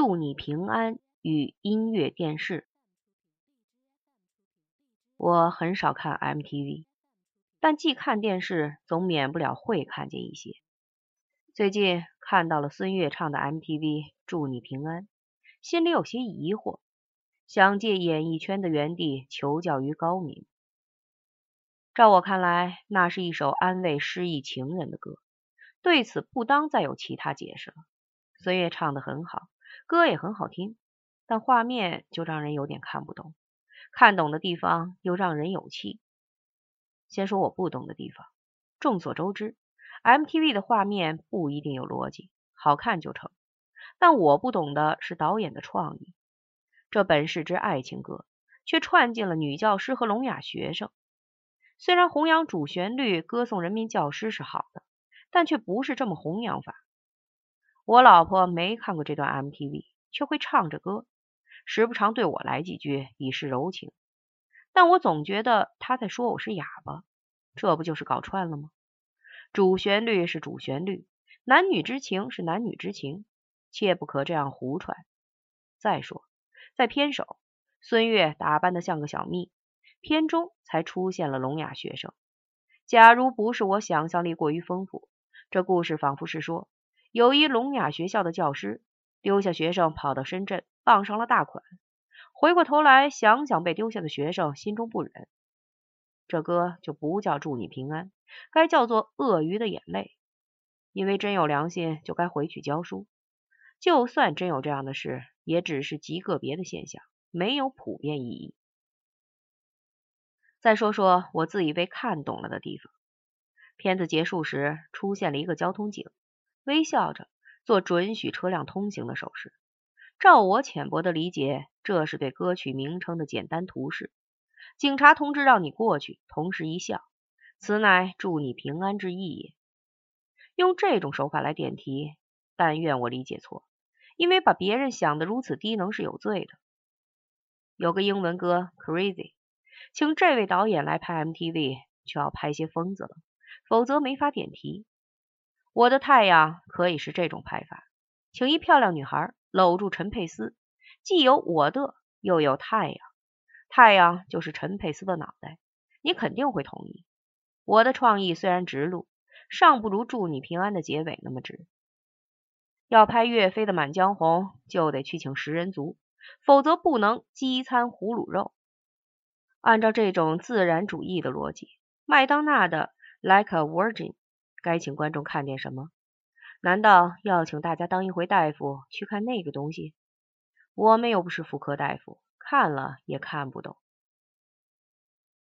祝你平安与音乐电视。我很少看 MTV，但既看电视，总免不了会看见一些。最近看到了孙悦唱的 MTV《祝你平安》，心里有些疑惑，想借演艺圈的原地求教于高明。照我看来，那是一首安慰失意情人的歌，对此不当再有其他解释了。孙悦唱的很好，歌也很好听，但画面就让人有点看不懂，看懂的地方又让人有气。先说我不懂的地方，众所周知，MTV 的画面不一定有逻辑，好看就成。但我不懂的是导演的创意。这本是支爱情歌，却串进了女教师和聋哑学生。虽然弘扬主旋律、歌颂人民教师是好的，但却不是这么弘扬法。我老婆没看过这段 MTV，却会唱着歌，时不常对我来几句以示柔情。但我总觉得她在说我是哑巴，这不就是搞串了吗？主旋律是主旋律，男女之情是男女之情，切不可这样胡传。再说，在片首，孙悦打扮的像个小蜜。片中才出现了聋哑学生。假如不是我想象力过于丰富，这故事仿佛是说，有一聋哑学校的教师丢下学生跑到深圳傍上了大款，回过头来想想被丢下的学生，心中不忍。这歌就不叫祝你平安，该叫做鳄鱼的眼泪。因为真有良心，就该回去教书。就算真有这样的事，也只是极个别的现象，没有普遍意义。再说说我自以为看懂了的地方。片子结束时，出现了一个交通警，微笑着做准许车辆通行的手势。照我浅薄的理解，这是对歌曲名称的简单图示。警察同志让你过去，同时一笑，此乃祝你平安之意也。用这种手法来点题，但愿我理解错，因为把别人想得如此低能是有罪的。有个英文歌，Crazy。请这位导演来拍 MTV，就要拍些疯子了，否则没法点题。我的太阳可以是这种拍法，请一漂亮女孩搂住陈佩斯，既有我的，又有太阳，太阳就是陈佩斯的脑袋，你肯定会同意。我的创意虽然直路，尚不如祝你平安的结尾那么直。要拍岳飞的《满江红》，就得去请食人族，否则不能饥餐胡虏肉。按照这种自然主义的逻辑，麦当娜的《Like a Virgin》该请观众看点什么？难道要请大家当一回大夫去看那个东西？我们又不是妇科大夫，看了也看不懂。